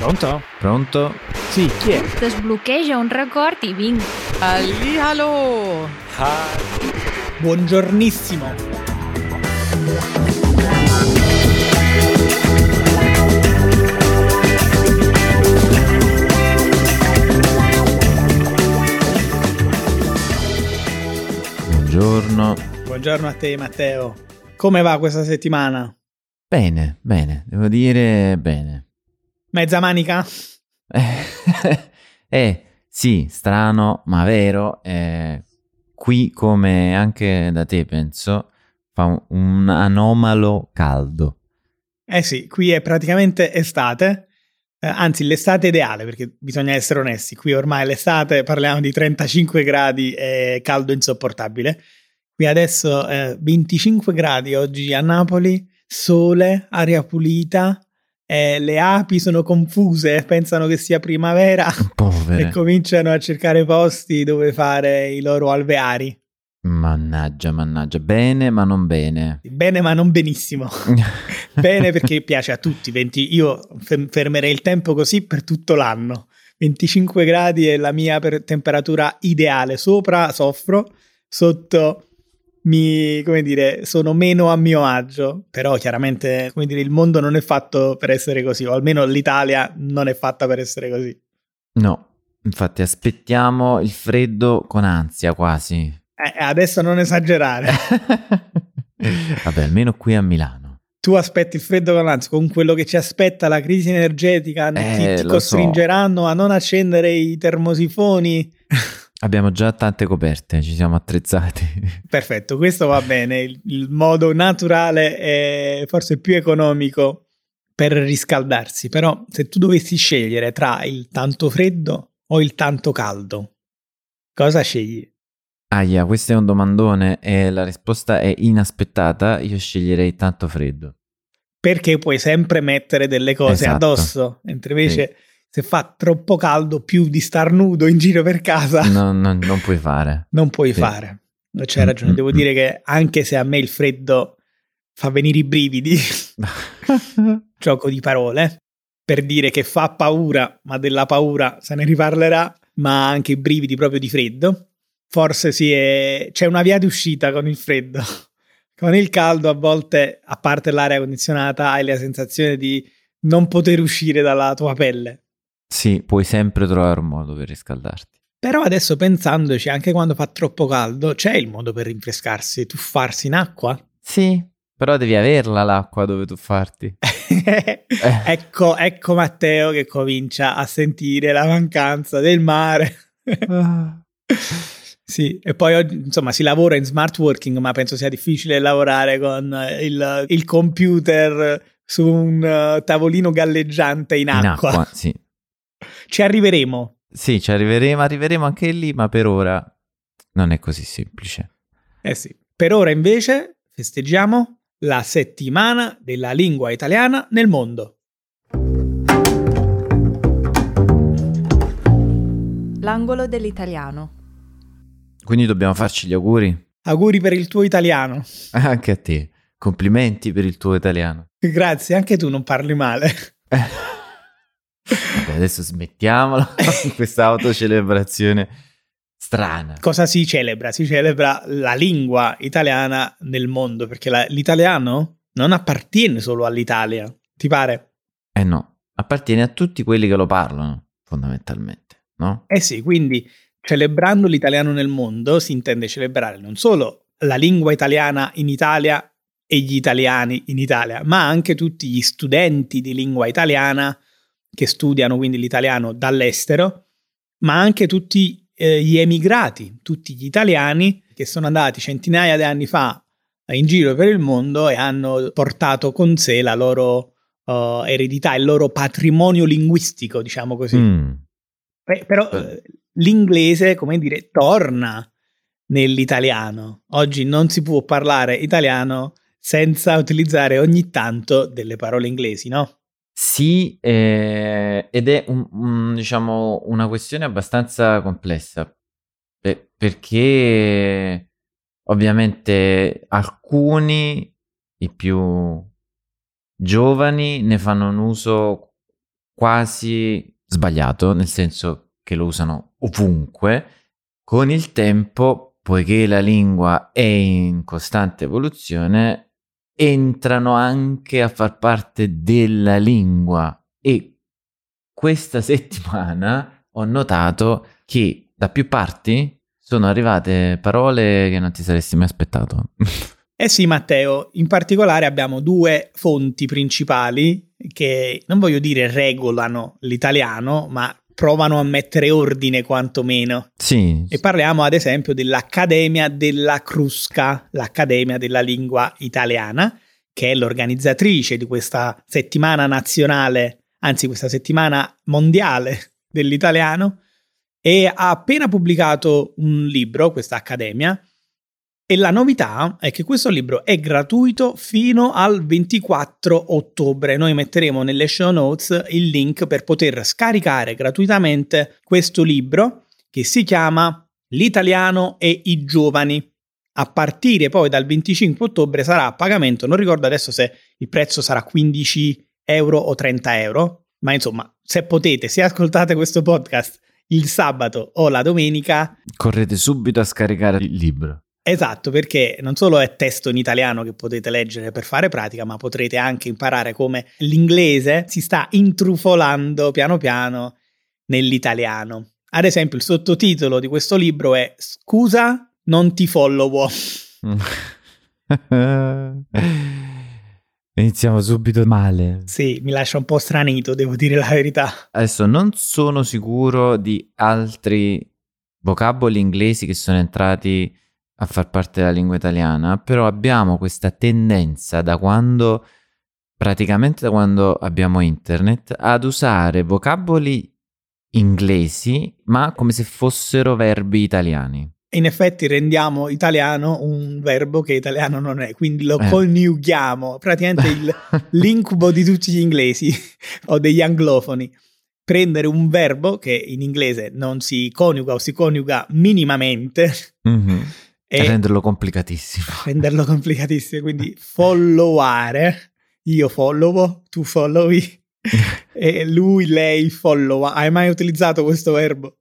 Pronto? Pronto? Sì, chi è? Desbloqueja un record i vinc. Hallihallo! Buongiornissimo. Buongiorno. Buongiorno a te Matteo. Come va questa settimana? Bene, bene, devo dire bene. Mezza manica? Eh, sì, strano, ma vero. eh, qui, come anche da te, penso, fa un, un anomalo caldo. Eh sì, qui è praticamente estate. Eh, anzi, l'estate ideale, perché bisogna essere onesti. Qui ormai l'estate parliamo di 35 gradi e caldo insopportabile. Qui adesso eh, 25 gradi oggi a Napoli, sole, aria pulita, eh, le api sono confuse, pensano che sia primavera Povere. e cominciano a cercare posti dove fare i loro alveari. Mannaggia, mannaggia. Bene, ma non bene. Bene, ma non benissimo. Bene perché piace a tutti. 20 io fe- fermerei il tempo così per tutto l'anno. 25 gradi è la mia per- temperatura ideale. Sopra soffro, sotto mi, come dire, sono meno a mio agio. Però chiaramente, come dire, il mondo non è fatto per essere così, o almeno l'Italia non è fatta per essere così. No, infatti aspettiamo il freddo con ansia quasi. Eh, adesso non esagerare. Vabbè, almeno qui a Milano. tu aspetti il freddo con l'ansia, con quello che ci aspetta la crisi energetica, Eh, ti, ti costringeranno a non accendere i termosifoni. Abbiamo già tante coperte, ci siamo attrezzati. Perfetto, questo va bene, il, il modo naturale e forse più economico per riscaldarsi, però se tu dovessi scegliere tra il tanto freddo o il tanto caldo, cosa scegli? Aia, questo è un domandone e la risposta è inaspettata. Io sceglierei tanto freddo. Perché puoi sempre mettere delle cose Esatto. addosso, mentre invece se fa troppo caldo più di star nudo in giro per casa No, no, non puoi fare. non puoi Sì. fare. C'hai Mm, ragione, mm, devo mm. dire che anche se a me il freddo fa venire i brividi, gioco di parole, per dire che fa paura, ma della paura se ne riparlerà, ma anche i brividi proprio di freddo. Forse si è... c'è una via di uscita con il freddo. Con il caldo a volte, a parte l'aria condizionata, hai la sensazione di non poter uscire dalla tua pelle. Sì, puoi sempre trovare un modo per riscaldarti. Però adesso pensandoci, anche quando fa troppo caldo, c'è il modo per rinfrescarsi, tuffarsi in acqua? Sì, però devi averla l'acqua dove tuffarti. ecco, ecco Matteo che comincia a sentire la mancanza del mare. sì, e poi insomma, si lavora in smart working, ma penso sia difficile lavorare con eh, il, il computer su un eh, tavolino galleggiante in In acqua. acqua, sì. Ci arriveremo. Sì, ci arriveremo, arriveremo anche lì, ma per ora non è così semplice. Eh sì. Per ora invece festeggiamo la settimana della lingua italiana nel mondo. L'angolo dell'italiano. Quindi dobbiamo farci gli auguri Auguri per il tuo italiano. anche a te. Complimenti per il tuo italiano. Grazie, anche tu non parli male. Vabbè, adesso smettiamola con questa autocelebrazione strana. Cosa si celebra? Si celebra la lingua italiana nel mondo, perché la- l'italiano non appartiene solo all'Italia, ti pare? Eh no, appartiene a tutti quelli che lo parlano, fondamentalmente, no? Eh sì, quindi celebrando l'italiano nel mondo si intende celebrare non solo la lingua italiana in Italia e gli italiani in Italia, ma anche tutti gli studenti di lingua italiana che studiano quindi l'italiano dall'estero, ma anche tutti eh, gli emigrati, tutti gli italiani che sono andati centinaia di anni fa in giro per il mondo e hanno portato con sé la loro eh, eredità, il loro patrimonio linguistico, diciamo così. Mm. Beh, però eh, l'inglese, come dire, torna nell'italiano. Oggi non si può parlare italiano senza utilizzare ogni tanto delle parole inglesi, no? Sì, eh, ed è un- un, diciamo, una questione abbastanza complessa, pe- perché ovviamente alcuni, i più giovani, ne fanno un uso quasi sbagliato, nel senso che lo usano ovunque. Con il tempo, poiché la lingua è in costante evoluzione, entrano anche a far parte della lingua e questa settimana ho notato che da più parti sono arrivate parole che non ti saresti mai aspettato. Eh sì, Matteo, in particolare abbiamo due fonti principali che non voglio dire regolano l'italiano, ma provano a mettere ordine quantomeno. Sì. E parliamo ad esempio dell'Accademia della Crusca, l'Accademia della Lingua Italiana, che è l'organizzatrice di questa settimana nazionale, anzi questa settimana mondiale dell'italiano, e ha appena pubblicato un libro, questa Accademia, e la novità è che questo libro è gratuito fino al 24 ottobre. Noi metteremo nelle show notes il link per poter scaricare gratuitamente questo libro che si chiama L'italiano e i giovani. A partire poi dal 25 ottobre sarà a pagamento, non ricordo adesso se il prezzo sarà 15 euro o 30 euro, ma insomma, se potete, se ascoltate questo podcast il sabato o la domenica, correte subito a scaricare il libro. Esatto, perché non solo è testo in italiano che potete leggere per fare pratica, ma potrete anche imparare come l'inglese si sta intrufolando piano piano nell'italiano. Ad esempio, il sottotitolo di questo libro è Scusa, non ti follow. Iniziamo subito male. Sì, mi lascia un po' stranito, devo dire la verità. Adesso non sono sicuro di altri vocaboli inglesi che sono entrati a far parte della lingua italiana, però abbiamo questa tendenza da quando, praticamente da quando abbiamo internet, ad usare vocaboli inglesi, ma come se fossero verbi italiani. In effetti rendiamo italiano un verbo che italiano non è, quindi lo Eh. coniughiamo, praticamente il- l'incubo di tutti gli inglesi o degli anglofoni. Prendere un verbo che in inglese non si coniuga o si coniuga minimamente Mhm. E Renderlo complicatissimo. renderlo complicatissimo. Quindi followare, io followo, tu followi e lui, lei followa. Hai mai utilizzato questo verbo?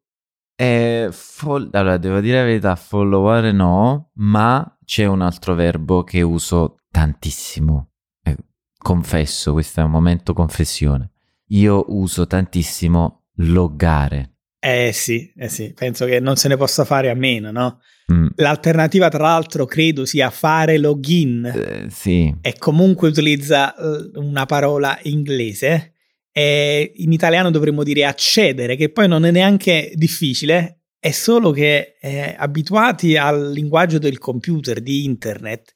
Eh, fol- allora, devo dire la verità, followare no, ma c'è un altro verbo che uso tantissimo. Eh, confesso, questo è un momento confessione. Io uso tantissimo loggare. Eh sì, eh sì, penso che non se ne possa fare a meno, no? Mm, L'alternativa, tra l'altro, credo sia fare login eh, sì, e comunque utilizza eh, una parola inglese. E in italiano dovremmo dire accedere, che poi non è neanche difficile, è solo che eh, abituati al linguaggio del computer, di internet,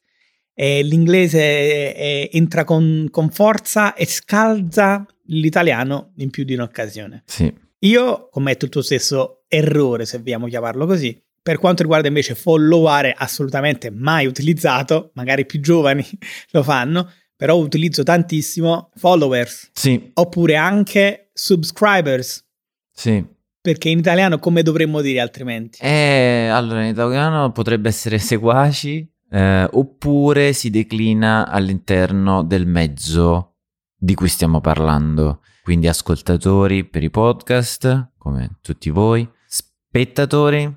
eh, l'inglese eh, entra con, con forza e scalza l'italiano in più di un'occasione. sì. Io commetto il tuo stesso errore, se vogliamo chiamarlo così. Per quanto riguarda invece followare, assolutamente mai utilizzato, magari i più giovani lo fanno, però utilizzo tantissimo followers Sì, oppure anche subscribers, sì. perché in italiano come dovremmo dire altrimenti? Eh, allora, in italiano potrebbe essere seguaci, eh, oppure si declina all'interno del mezzo di cui stiamo parlando. Quindi ascoltatori per i podcast, come tutti voi, spettatori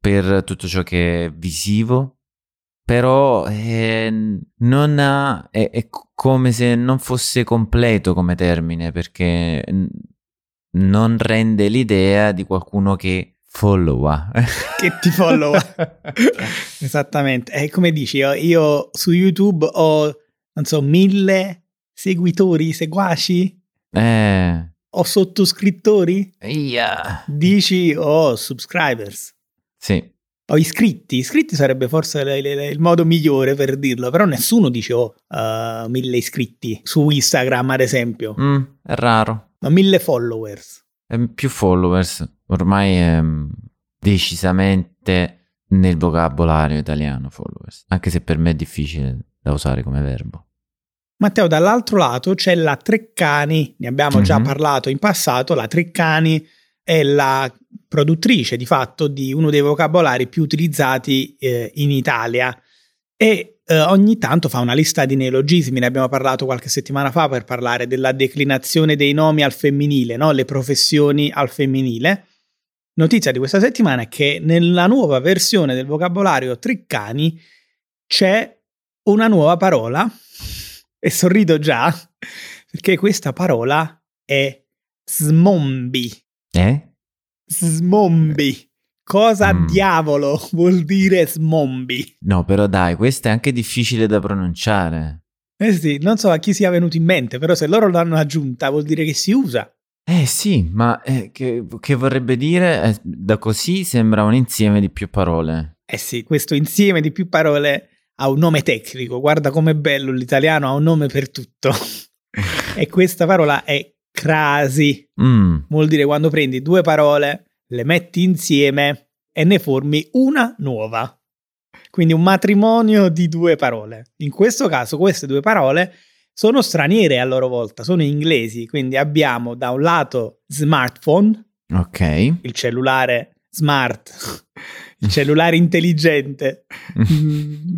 per tutto ciò che è visivo, però eh, non ha, è, è co- come se non fosse completo come termine, perché non rende l'idea di qualcuno che followa. Che ti followa. Esattamente. E come dici, io, io su YouTube ho, non so, mille seguitori, seguaci eh, o sottoscrittori? ia. Dici o subscribers. Sì, O iscritti, iscritti sarebbe forse le- le- il modo migliore per dirlo, però nessuno dice oh, uh, mille iscritti su Instagram ad esempio, Mm, è raro. ma mille followers. È più followers, ormai è mm, decisamente nel vocabolario italiano followers, anche se per me è difficile da usare come verbo. Matteo, dall'altro lato c'è la Treccani, ne abbiamo già Mhm. parlato in passato, la Treccani è la produttrice di fatto di uno dei vocabolari più utilizzati eh, in Italia e eh, ogni tanto fa una lista di neologismi, ne abbiamo parlato qualche settimana fa per parlare della declinazione dei nomi al femminile, no? le professioni al femminile. Notizia di questa settimana è che nella nuova versione del vocabolario Triccani c'è una nuova parola e sorrido già perché questa parola è smombi. Eh? Smombi. Cosa Mm. diavolo vuol dire smombi? No, però dai, questa è anche difficile da pronunciare. Eh sì, non so a chi sia venuto in mente, però se loro l'hanno aggiunta vuol dire che si usa. Eh sì, ma eh, che, che vorrebbe dire? Eh, da così sembra un insieme di più parole. Eh sì, questo insieme di più parole ha un nome tecnico. Guarda com'è bello l'italiano, ha un nome per tutto. e questa parola è crasi. Mm, Vuol dire quando prendi due parole, le metti insieme e ne formi una nuova. Quindi un matrimonio di due parole. In questo caso queste due parole sono straniere a loro volta, sono inglesi, quindi abbiamo da un lato smartphone, ok. il cellulare smart, cellulare intelligente,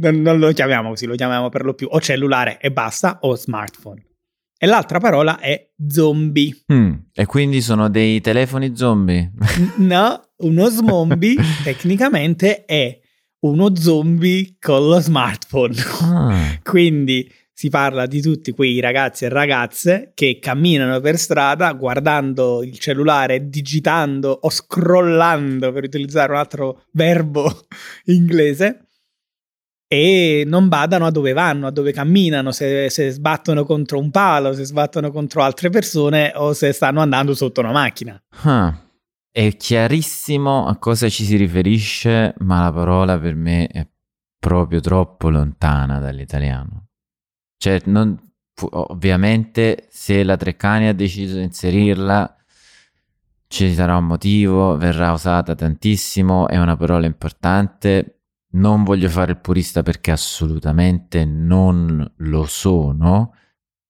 non, non lo chiamiamo così, lo chiamiamo per lo più o cellulare e basta o smartphone. E l'altra parola è zombie. Mm, E quindi sono dei telefoni zombie? No, uno zombie tecnicamente è uno zombie con lo smartphone. Ah, Quindi si parla di tutti quei ragazzi e ragazze che camminano per strada guardando il cellulare, digitando o scrollando, per utilizzare un altro verbo inglese, e non badano a dove vanno, a dove camminano, se, se sbattono contro un palo, se sbattono contro altre persone o se stanno andando sotto una macchina. ah. È chiarissimo a cosa ci si riferisce, ma la parola per me è proprio troppo lontana dall'italiano. Cioè, non- ovviamente, se la Treccani ha deciso di inserirla, ci sarà un motivo, verrà usata tantissimo, è una parola importante. Non voglio fare il purista perché assolutamente non lo sono,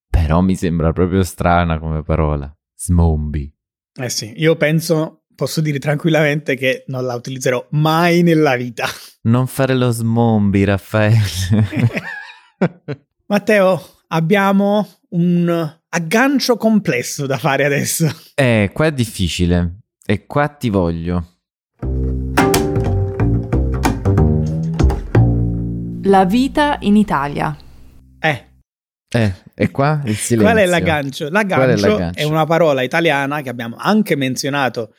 però mi sembra proprio strana come parola. Smombi. Eh sì, io penso, posso dire tranquillamente che non la utilizzerò mai nella vita. Non fare lo smombi, Raffaele. Matteo, abbiamo un aggancio complesso da fare adesso. eh, qua è difficile. E qua ti voglio. La vita in Italia. Eh, Eh, e qua il silenzio. qual è l'aggancio? Qual è L'aggancio l'aggancio? è una parola italiana che abbiamo anche menzionato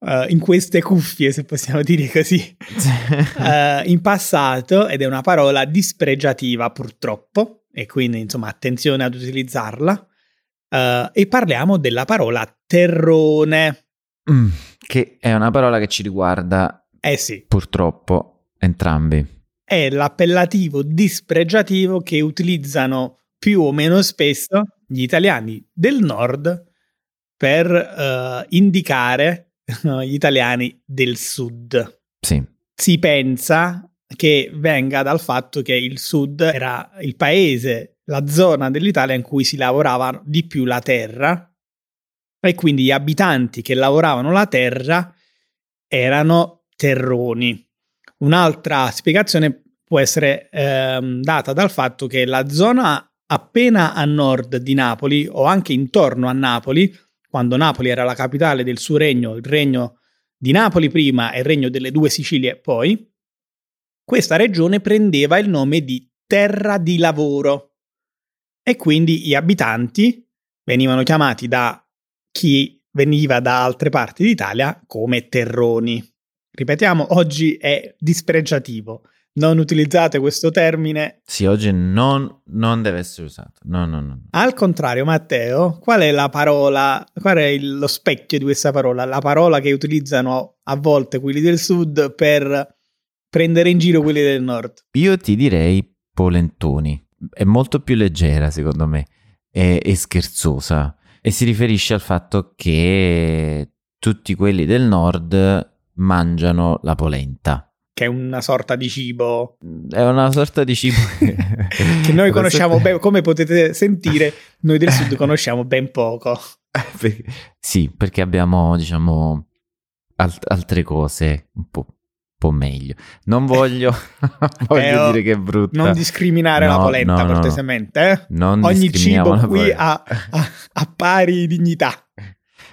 eh, in queste cuffie, se possiamo dire così, eh, in passato ed è una parola dispregiativa purtroppo e quindi insomma attenzione ad utilizzarla Eh, e parliamo della parola terrone. Mm, che è una parola che ci riguarda Eh sì, purtroppo entrambi. è l'appellativo dispregiativo che utilizzano più o meno spesso gli italiani del nord per eh, indicare eh, gli italiani del sud. Sì. Si pensa che venga dal fatto che il sud era il paese, la zona dell'Italia in cui si lavorava di più la terra e quindi gli abitanti che lavoravano la terra erano terroni. Un'altra spiegazione può essere ehm, data dal fatto che la zona appena a nord di Napoli o anche intorno a Napoli, quando Napoli era la capitale del suo regno, il regno di Napoli prima e il regno delle due Sicilie poi, questa regione prendeva il nome di terra di lavoro e quindi gli abitanti venivano chiamati da chi veniva da altre parti d'Italia come terroni. Ripetiamo, oggi è dispregiativo. Non utilizzate questo termine. Sì, oggi non, non deve essere usato. No, no, no. Al contrario, Matteo, qual è la parola, qual è il- lo specchio di questa parola? La parola che utilizzano a volte quelli del sud per prendere in giro quelli del nord. Io ti direi polentoni. È molto più leggera, secondo me, e, e scherzosa. E si riferisce al fatto che tutti quelli del nord mangiano la polenta. che è una sorta di cibo È una sorta di cibo che noi conosciamo ben, come potete sentire, noi del sud conosciamo ben poco. Sì, perché abbiamo, diciamo, alt- altre cose un po' po' meglio. Non voglio, voglio Eh, dire che è brutta. Non discriminare la No, polenta, no, no, no. cortesemente. eh. Ogni cibo la qui ha, ha- ha pari dignità.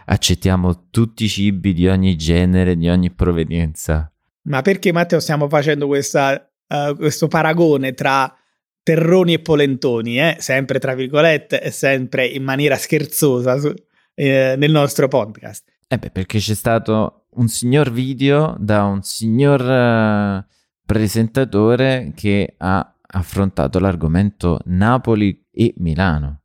Accettiamo tutti i cibi di ogni genere, di ogni provenienza. Ma perché Matteo stiamo facendo questa, eh, questo paragone tra terroni e polentoni, eh? sempre tra virgolette e sempre in maniera scherzosa su- eh, nel nostro podcast? Eh beh, perché c'è stato un signor video da un signor eh, presentatore che ha affrontato l'argomento Napoli e Milano.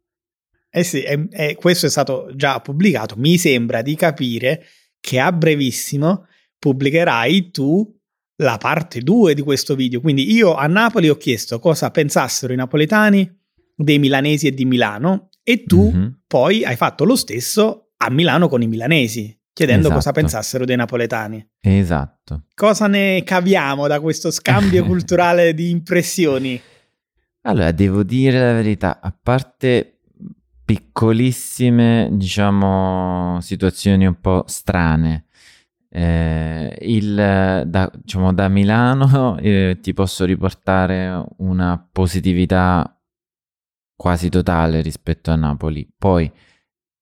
Eh sì, e- e questo è stato già pubblicato. Mi sembra di capire che a brevissimo pubblicherai tu la parte 2 di questo video. Quindi io a Napoli ho chiesto cosa pensassero i napoletani dei milanesi e di Milano e tu Mhm. poi hai fatto lo stesso a Milano con i milanesi, chiedendo cosa Esatto. pensassero dei napoletani. Esatto. Cosa ne caviamo da questo scambio culturale di impressioni? Allora, devo dire la verità, a parte piccolissime, diciamo, situazioni un po' strane, eh, il, da, diciamo, da Milano eh, ti posso riportare una positività quasi totale rispetto a Napoli. Poi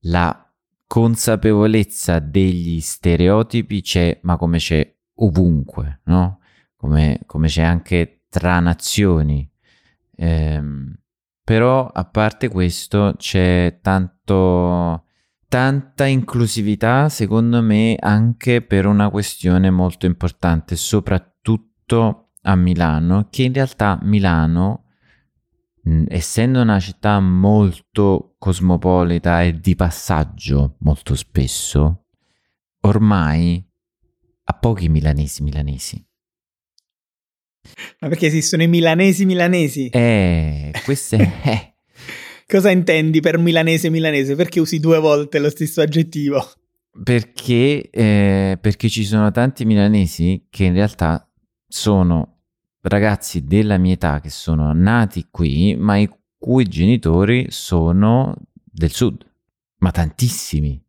la consapevolezza degli stereotipi c'è, ma come c'è ovunque, no? Come, come c'è anche tra nazioni. Ehm, però a parte questo c'è tanto tanta inclusività secondo me anche per una questione molto importante soprattutto a Milano che in realtà Milano essendo una città molto cosmopolita e di passaggio molto spesso ormai ha pochi milanesi milanesi Ma perché esistono i milanesi milanesi? eh questo è Cosa intendi per milanese milanese? Perché usi due volte lo stesso aggettivo? Perché, eh, perché ci sono tanti milanesi che in realtà sono ragazzi della mia età che sono nati qui, ma i cui genitori sono del sud, ma tantissimi.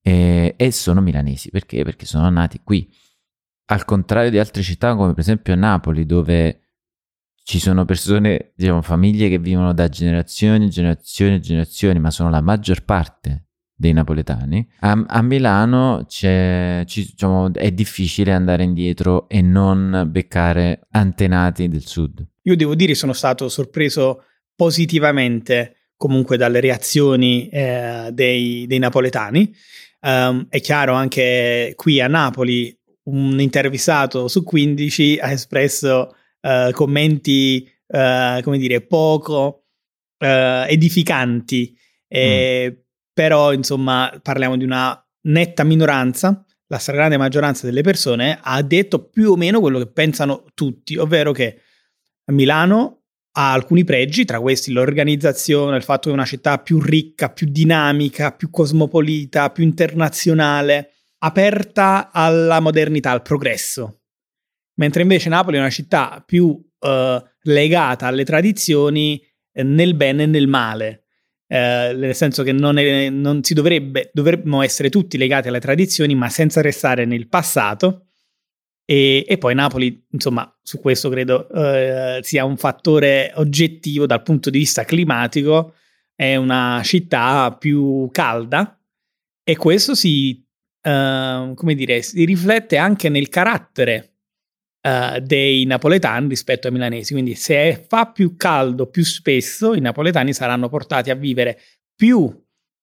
E, e sono milanesi perché? Perché sono nati qui. Al contrario di altre città come per esempio Napoli, dove ci sono persone, diciamo, famiglie che vivono da generazioni generazioni e generazioni, ma sono la maggior parte dei napoletani. A, a Milano c'è, ci- diciamo, è difficile andare indietro e non beccare antenati del sud. Io devo dire sono stato sorpreso positivamente comunque dalle reazioni eh, dei, dei napoletani. Ehm, è chiaro anche qui a Napoli un intervistato su 15 ha espresso eh, commenti, eh, come dire, poco eh, edificanti, eh, però insomma parliamo di una netta minoranza. La stragrande maggioranza delle persone ha detto più o meno quello che pensano tutti, ovvero che Milano ha alcuni pregi, tra questi l'organizzazione, il fatto che è una città più ricca, più dinamica, più cosmopolita, più internazionale, aperta alla modernità, al progresso. Mentre invece Napoli è una città più eh, legata alle tradizioni eh, nel bene e nel male. Eh, nel senso che non, è- non si dovrebbe, dovremmo essere tutti legati alle tradizioni, ma senza restare nel passato. E, e poi Napoli, insomma, su questo credo eh, sia un fattore oggettivo dal punto di vista climatico, è una città più calda e questo si, eh, come dire, si riflette anche nel carattere eh, dei napoletani rispetto ai milanesi. Quindi se fa più caldo più spesso, i napoletani saranno portati a vivere più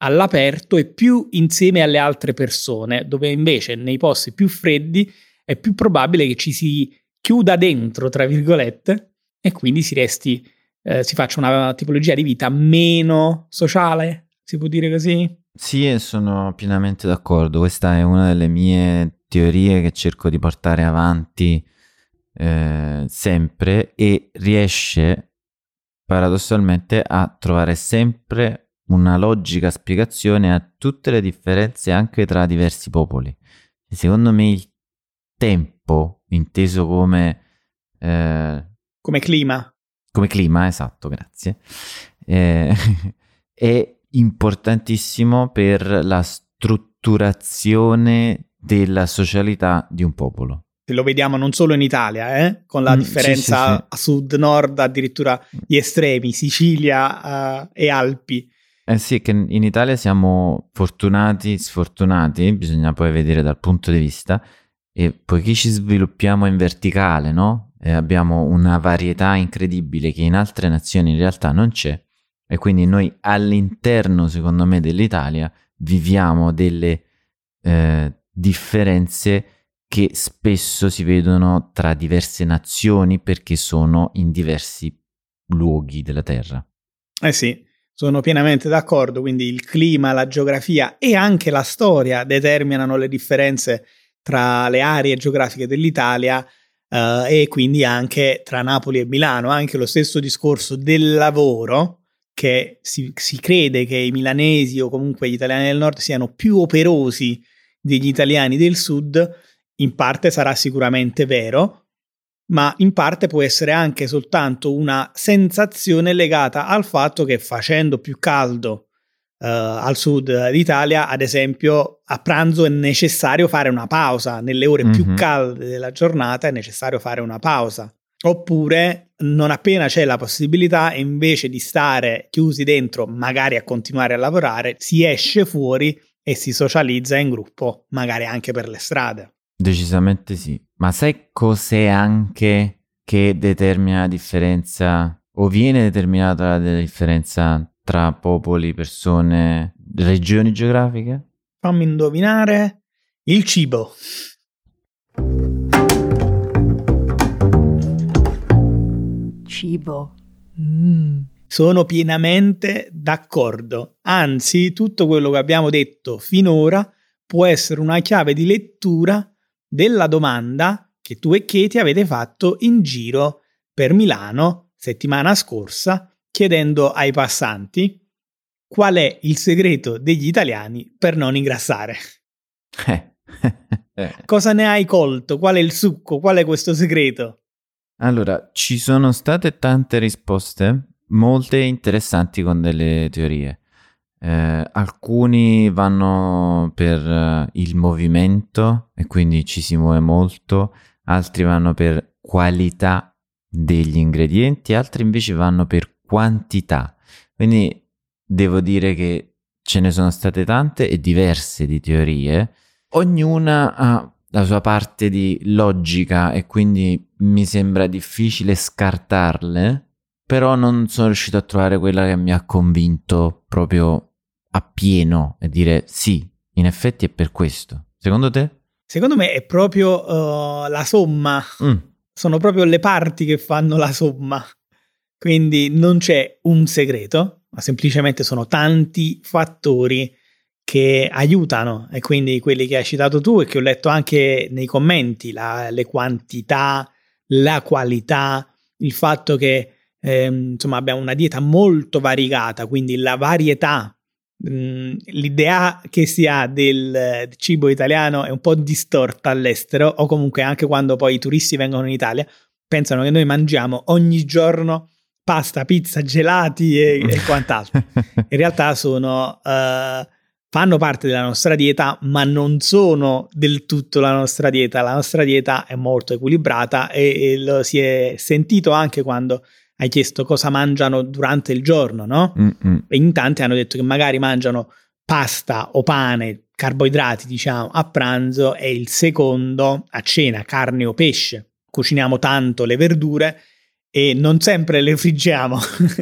all'aperto e più insieme alle altre persone, dove invece nei posti più freddi è più probabile che ci si chiuda dentro, tra virgolette, e quindi si resti, eh, si faccia una tipologia di vita meno sociale, si può dire così? Sì, e sono pienamente d'accordo. Questa è una delle mie teorie che cerco di portare avanti eh, sempre e riesce paradossalmente a trovare sempre una logica spiegazione a tutte le differenze anche tra diversi popoli. E secondo me il tempo, inteso come, eh, Come clima. come clima, esatto, grazie, eh, è importantissimo per la strutturazione della socialità di un popolo. Lo vediamo non solo in Italia, eh? con la Mm, differenza sì, sì, sì. a sud-nord, addirittura gli estremi, Sicilia eh, e Alpi. Eh sì, che in Italia siamo fortunati, sfortunati, bisogna poi vedere dal punto di vista, e poiché ci sviluppiamo in verticale, no? E abbiamo una varietà incredibile che in altre nazioni in realtà non c'è, e quindi noi all'interno, secondo me, dell'Italia viviamo delle eh, differenze che spesso si vedono tra diverse nazioni perché sono in diversi luoghi della Terra. Eh sì, sono pienamente d'accordo, quindi il clima, la geografia e anche la storia determinano le differenze tra le aree geografiche dell'Italia eh, e quindi anche tra Napoli e Milano, anche lo stesso discorso del lavoro, che si, si crede che i milanesi o comunque gli italiani del nord siano più operosi degli italiani del sud, in parte sarà sicuramente vero, ma in parte può essere anche soltanto una sensazione legata al fatto che facendo più caldo eh, al sud d'Italia, ad esempio, a pranzo è necessario fare una pausa, nelle ore più Mhm. calde della giornata è necessario fare una pausa. Oppure, non appena c'è la possibilità, invece di stare chiusi dentro, magari a continuare a lavorare, si esce fuori e si socializza in gruppo, magari anche per le strade. Decisamente sì. Ma sai cos'è anche che determina la differenza o viene determinata la differenza tra popoli, persone, regioni geografiche? Fammi indovinare il cibo. Cibo. Mm. Sono pienamente d'accordo. Anzi, tutto quello che abbiamo detto finora può essere una chiave di lettura della domanda che tu e Katie avete fatto in giro per Milano settimana scorsa, chiedendo ai passanti qual è il segreto degli italiani per non ingrassare. Eh. Cosa ne hai colto? Qual è il succo? Qual è questo segreto? Allora, ci sono state tante risposte, molte interessanti con delle teorie. Eh, alcuni vanno per eh, il movimento e quindi ci si muove molto, altri vanno per qualità degli ingredienti, altri invece vanno per quantità. Quindi devo dire che ce ne sono state tante e diverse di teorie. Ognuna ha la sua parte di logica e quindi mi sembra difficile scartarle, però non sono riuscito a trovare quella che mi ha convinto proprio appieno e dire sì, in effetti è per questo. Secondo te? Secondo me è proprio uh, la somma Mm. sono proprio le parti che fanno la somma. Quindi non c'è un segreto, ma semplicemente sono tanti fattori che aiutano e quindi quelli che hai citato tu e che ho letto anche nei commenti, la- le quantità, la qualità, il fatto che ehm, insomma abbiamo una dieta molto variegata, quindi la varietà, l'idea che si ha del cibo italiano è un po' distorta all'estero o comunque anche quando poi i turisti vengono in Italia pensano che noi mangiamo ogni giorno pasta, pizza, gelati e, e quant'altro. In realtà sono, eh, fanno parte della nostra dieta, ma non sono del tutto la nostra dieta. La nostra dieta è molto equilibrata e, e lo si è sentito anche quando hai chiesto cosa mangiano durante il giorno, no? Mm-mm. E in tanti hanno detto che magari mangiano pasta o pane, carboidrati, diciamo, a pranzo e il secondo a cena, carne o pesce. Cuciniamo tanto le verdure e non sempre le friggiamo.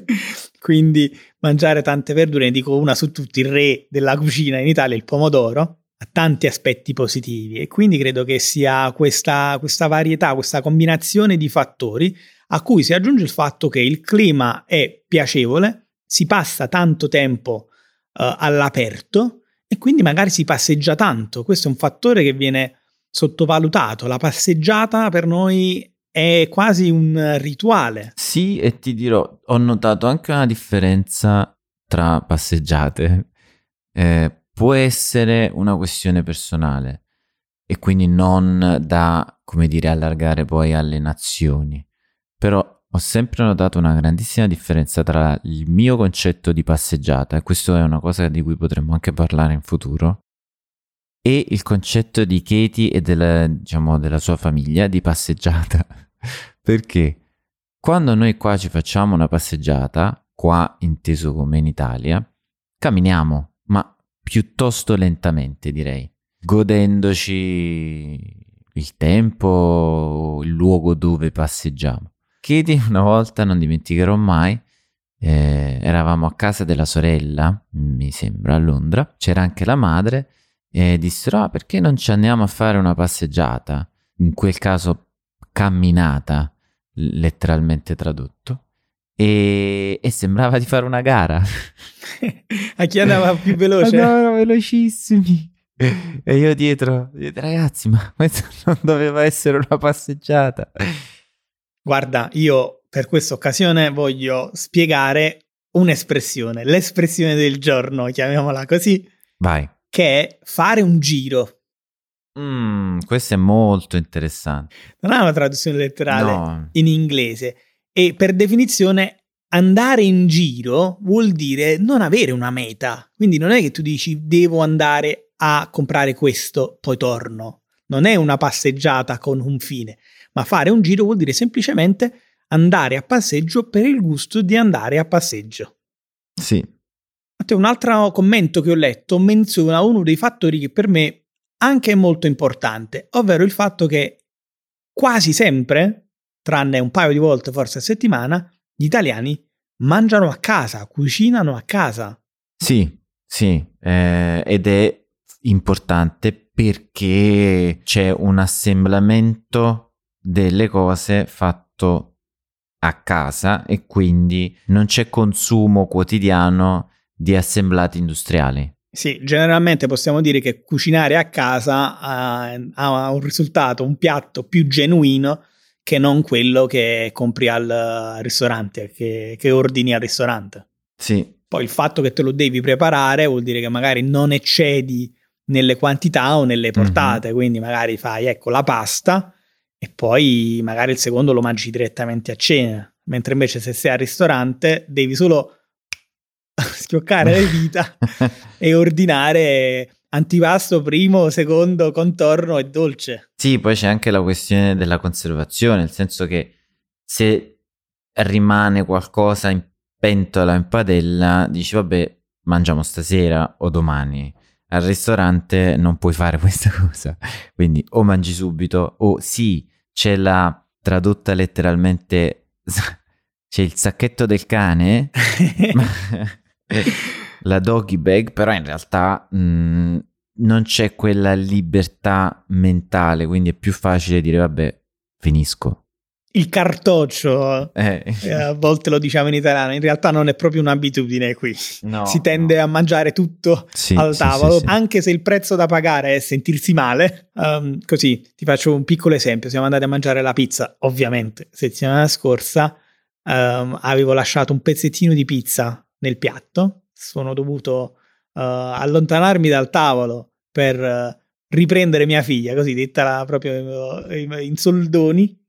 Quindi mangiare tante verdure, ne dico una su tutti, il re della cucina in Italia, il pomodoro, tanti aspetti positivi e quindi credo che sia questa, questa varietà, questa combinazione di fattori a cui si aggiunge il fatto che il clima è piacevole, si passa tanto tempo eh, all'aperto e quindi magari si passeggia tanto. Questo è un fattore che viene sottovalutato. La passeggiata per noi è quasi un rituale. Sì, e ti dirò, ho notato anche una differenza tra passeggiate. Eh, può essere una questione personale e quindi non da, come dire, allargare poi alle nazioni. Però ho sempre notato una grandissima differenza tra il mio concetto di passeggiata, e questo è una cosa di cui potremmo anche parlare in futuro, e il concetto di Katie e della, diciamo, della sua famiglia di passeggiata. Perché quando noi qua ci facciamo una passeggiata, qua inteso come in Italia, camminiamo, ma piuttosto lentamente direi, godendoci il tempo, il luogo dove passeggiamo. Katie una volta, non dimenticherò mai, eh, eravamo a casa della sorella, mi sembra, a Londra, c'era anche la madre e dissero, ah, perché non ci andiamo a fare una passeggiata? In quel caso camminata, letteralmente tradotto. E, e sembrava di fare una gara. a chi andava più veloce? Andavano velocissimi. E io dietro, ragazzi, ma questa non doveva essere una passeggiata. Guarda, io per questa occasione voglio spiegare un'espressione, l'espressione del giorno, chiamiamola così. Vai. Che è fare un giro. Mm, questo è molto interessante. Non ha una traduzione letterale No. in inglese e per definizione andare in giro vuol dire non avere una meta. Quindi non è che tu dici devo andare a comprare questo, poi torno. Non è una passeggiata con un fine, ma fare un giro vuol dire semplicemente andare a passeggio per il gusto di andare a passeggio. Sì, un altro commento che ho letto menziona uno dei fattori che per me anche è molto importante, ovvero il fatto che quasi sempre, tranne un paio di volte forse a settimana, gli italiani mangiano a casa, cucinano a casa. Sì, sì, eh, ed è importante perché c'è un assemblamento delle cose fatto a casa e quindi non c'è consumo quotidiano di assemblati industriali. Sì, generalmente possiamo dire che cucinare a casa ha, ha un risultato, un piatto più genuino che non quello che compri al ristorante, che, che ordini al ristorante. Sì, Poi il fatto che te lo devi preparare vuol dire che magari non eccedi nelle quantità o nelle portate, quindi magari fai ecco la pasta e poi magari il secondo lo mangi direttamente a cena, mentre invece se sei al ristorante devi solo schioccare le dita e ordinare antipasto primo, secondo, contorno e dolce. Sì, poi c'è anche la questione della conservazione, nel senso che se rimane qualcosa in pentola in padella, dici vabbè, mangiamo stasera o domani. Al ristorante non puoi fare questa cosa, quindi o mangi subito o sì, c'è la tradotta letteralmente, c'è il sacchetto del cane, ma- la doggy bag, però in realtà mh, non c'è quella libertà mentale, quindi è più facile dire vabbè, finisco. il cartoccio, Eh, eh, a volte lo diciamo in italiano, in realtà non è proprio un'abitudine qui. no, si tende no. a mangiare tutto Sì, al tavolo, sì, sì. anche se il prezzo da pagare è sentirsi male. Um, così ti faccio un piccolo esempio: siamo andati a mangiare la pizza, ovviamente, settimana scorsa. um, avevo lasciato un pezzettino di pizza nel piatto. Sono dovuto uh, allontanarmi dal tavolo per uh, riprendere mia figlia, così detta proprio in- in soldoni.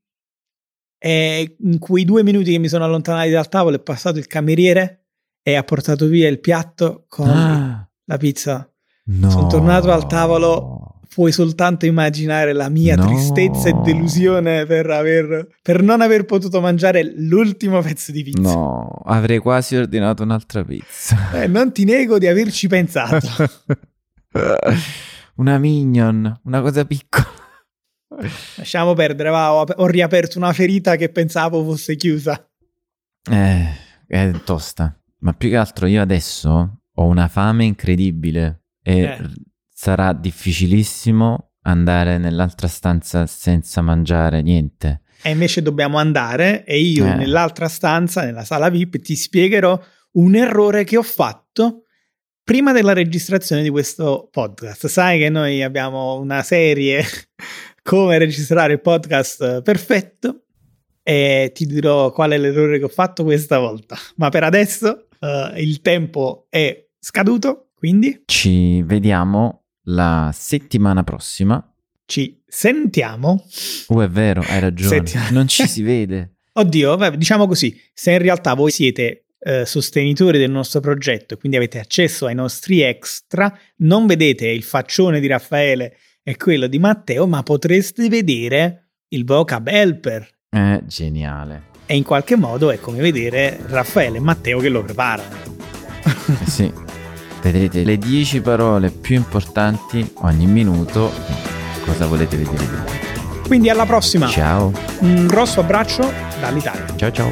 E in quei due minuti che mi sono allontanato dal tavolo è passato il cameriere e ha portato via il piatto con Ah, la pizza. no. Sono tornato al tavolo. Puoi soltanto immaginare la mia No. tristezza e delusione per, aver, per non aver potuto mangiare l'ultimo pezzo di pizza. No, avrei quasi ordinato un'altra pizza. Eh, non ti nego di averci pensato. una minion, una cosa piccola. Lasciamo perdere, va, ho, ho riaperto una ferita che pensavo fosse chiusa. Eh, è tosta. Ma più che altro io adesso ho una fame incredibile e Eh. Sarà difficilissimo andare nell'altra stanza senza mangiare niente. E invece dobbiamo andare e io Eh. nell'altra stanza, nella sala VIP, ti spiegherò un errore che ho fatto prima della registrazione di questo podcast. Sai che noi abbiamo una serie come registrare il podcast perfetto e ti dirò qual è l'errore che ho fatto questa volta. Ma per adesso eh, il tempo è scaduto, quindi Ci vediamo la settimana prossima. ci sentiamo. Oh, è vero, hai ragione. Settimana- Non ci si vede. Oddio, diciamo così, se in realtà voi siete eh, sostenitori del nostro progetto, quindi avete accesso ai nostri extra, non vedete il faccione di Raffaele e quello di Matteo, ma potreste vedere il vocab helper. È geniale. E in qualche modo è come vedere Raffaele e Matteo che lo preparano. Eh sì. Vedrete le 10 parole più importanti ogni minuto. Cosa volete vedere di più? Quindi alla prossima. Ciao. Un grosso abbraccio dall'Italia. Ciao ciao.